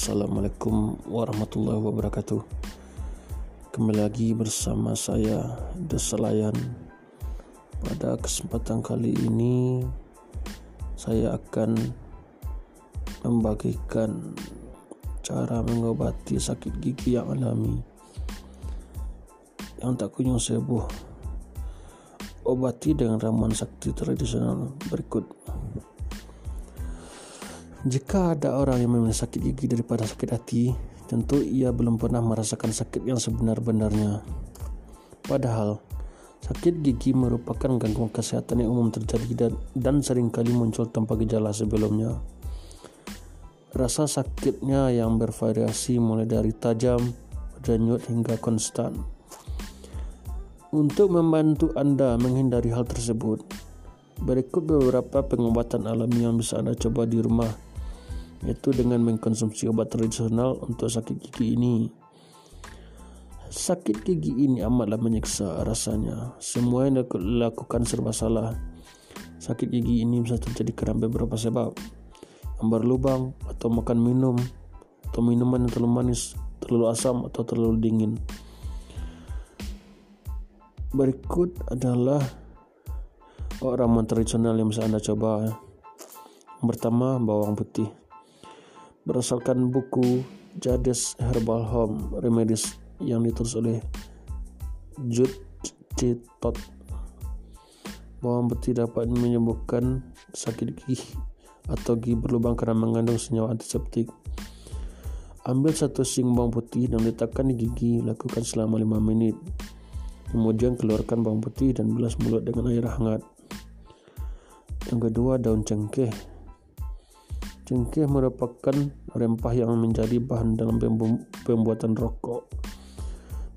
Assalamualaikum warahmatullahi wabarakatuh. Kembali lagi bersama saya Deselayan Pada kesempatan kali ini Saya akan Membagikan Cara mengobati sakit gigi yang alami. Yang tak kunjung sembuh Obati dengan ramuan sakti tradisional berikut Jika ada orang yang memiliki sakit gigi daripada sakit hati, tentu ia belum pernah merasakan sakit yang sebenar-benarnya. Padahal, sakit gigi merupakan gangguan kesehatan yang umum terjadi dan, dan sering kali muncul tanpa gejala sebelumnya. Rasa sakitnya yang bervariasi mulai dari tajam, denyut hingga konstan. Untuk membantu Anda menghindari hal tersebut, berikut beberapa pengobatan alami yang bisa Anda coba di rumah yaitu dengan mengkonsumsi obat tradisional untuk sakit gigi ini. Sakit gigi ini amatlah menyiksa rasanya. Semua yang dilakukan serba salah. Sakit gigi ini bisa terjadi kerana beberapa sebab. Ambar lubang atau makan minum atau minuman yang terlalu manis, terlalu asam atau terlalu dingin. Berikut adalah ramuan tradisional yang bisa anda coba. Yang pertama, bawang putih berdasarkan buku Jades Herbal Home Remedies yang ditulis oleh Jude C. Bawang putih dapat menyembuhkan sakit gigi atau gigi berlubang karena mengandung senyawa antiseptik. Ambil satu sing bawang putih dan letakkan di gigi, lakukan selama 5 menit. Kemudian keluarkan bawang putih dan bilas mulut dengan air hangat. Yang kedua, daun cengkeh Cengkeh merupakan rempah yang menjadi bahan dalam pembuatan rokok.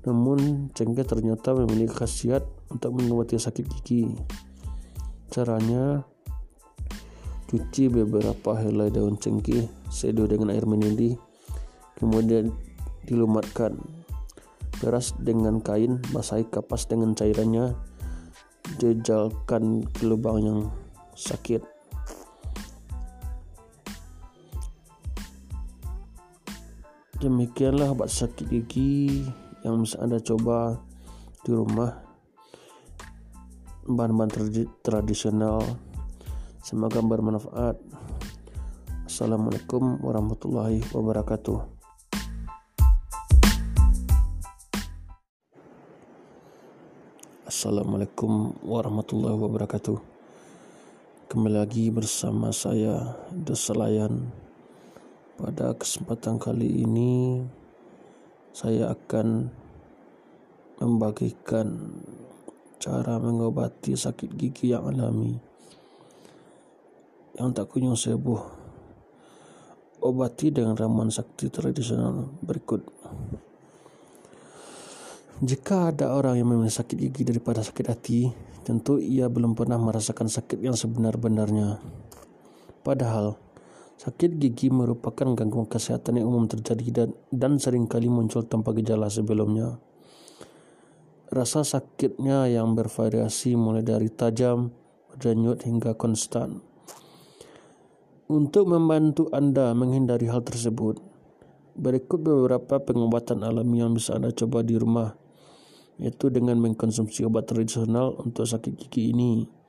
Namun, cengkeh ternyata memiliki khasiat untuk mengobati sakit gigi. Caranya, cuci beberapa helai daun cengkeh seduh dengan air mendidih, kemudian dilumatkan. Peras dengan kain, basahi kapas dengan cairannya, jejalkan ke lubang yang sakit. Demikianlah obat sakit gigi yang bisa Anda coba di rumah. Bahan-bahan tradisional. Semoga bermanfaat. Assalamualaikum warahmatullahi wabarakatuh. Assalamualaikum warahmatullahi wabarakatuh. Kembali lagi bersama saya Deselayan pada kesempatan kali ini saya akan membagikan cara mengobati sakit gigi yang alami yang tak kunjung sembuh. Obati dengan ramuan sakti tradisional berikut. Jika ada orang yang memiliki sakit gigi daripada sakit hati, tentu ia belum pernah merasakan sakit yang sebenar-benarnya. Padahal, Sakit gigi merupakan gangguan kesehatan yang umum terjadi dan, dan sering kali muncul tanpa gejala sebelumnya. Rasa sakitnya yang bervariasi mulai dari tajam, denyut hingga konstan. Untuk membantu Anda menghindari hal tersebut, berikut beberapa pengobatan alami yang bisa Anda coba di rumah, yaitu dengan mengkonsumsi obat tradisional untuk sakit gigi ini.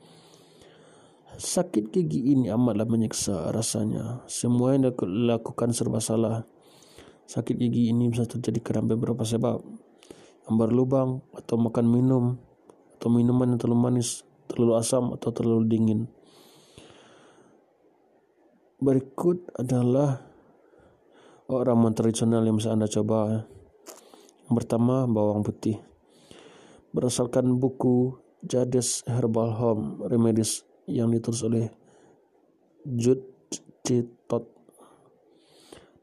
Sakit gigi ini amatlah menyiksa rasanya. Semua yang dilakukan serba salah. Sakit gigi ini bisa terjadi kerana beberapa sebab. Ambar lubang atau makan minum atau minuman yang terlalu manis, terlalu asam atau terlalu dingin. Berikut adalah ramuan tradisional yang bisa anda coba. Yang pertama, bawang putih. Berdasarkan buku Jades Herbal Home Remedies yang ditulis oleh Jude C. Todd.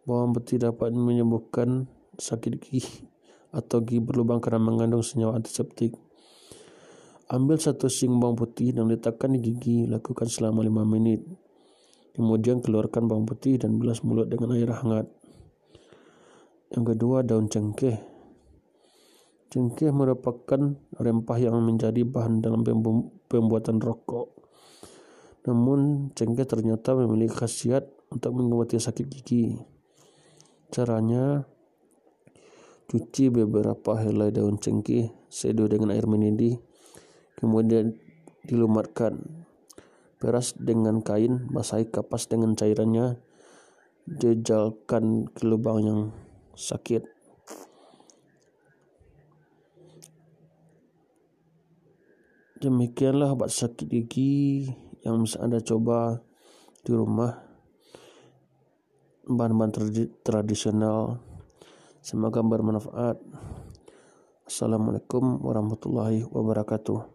Bawang putih dapat menyembuhkan sakit gigi atau gigi berlubang karena mengandung senyawa antiseptik. Ambil satu sing bawang putih dan letakkan di gigi, lakukan selama 5 menit. Kemudian keluarkan bawang putih dan bilas mulut dengan air hangat. Yang kedua, daun cengkeh. Cengkeh merupakan rempah yang menjadi bahan dalam pembuatan rokok. Namun, cengkeh ternyata memiliki khasiat untuk mengobati sakit gigi. Caranya cuci beberapa helai daun cengkeh seduh dengan air mendidih, kemudian dilumatkan. Peras dengan kain, basahi kapas dengan cairannya, jejalkan ke lubang yang sakit. Demikianlah obat sakit gigi yang bisa Anda coba di rumah. Bahan-bahan tradisional. Semoga bermanfaat. Assalamualaikum warahmatullahi wabarakatuh.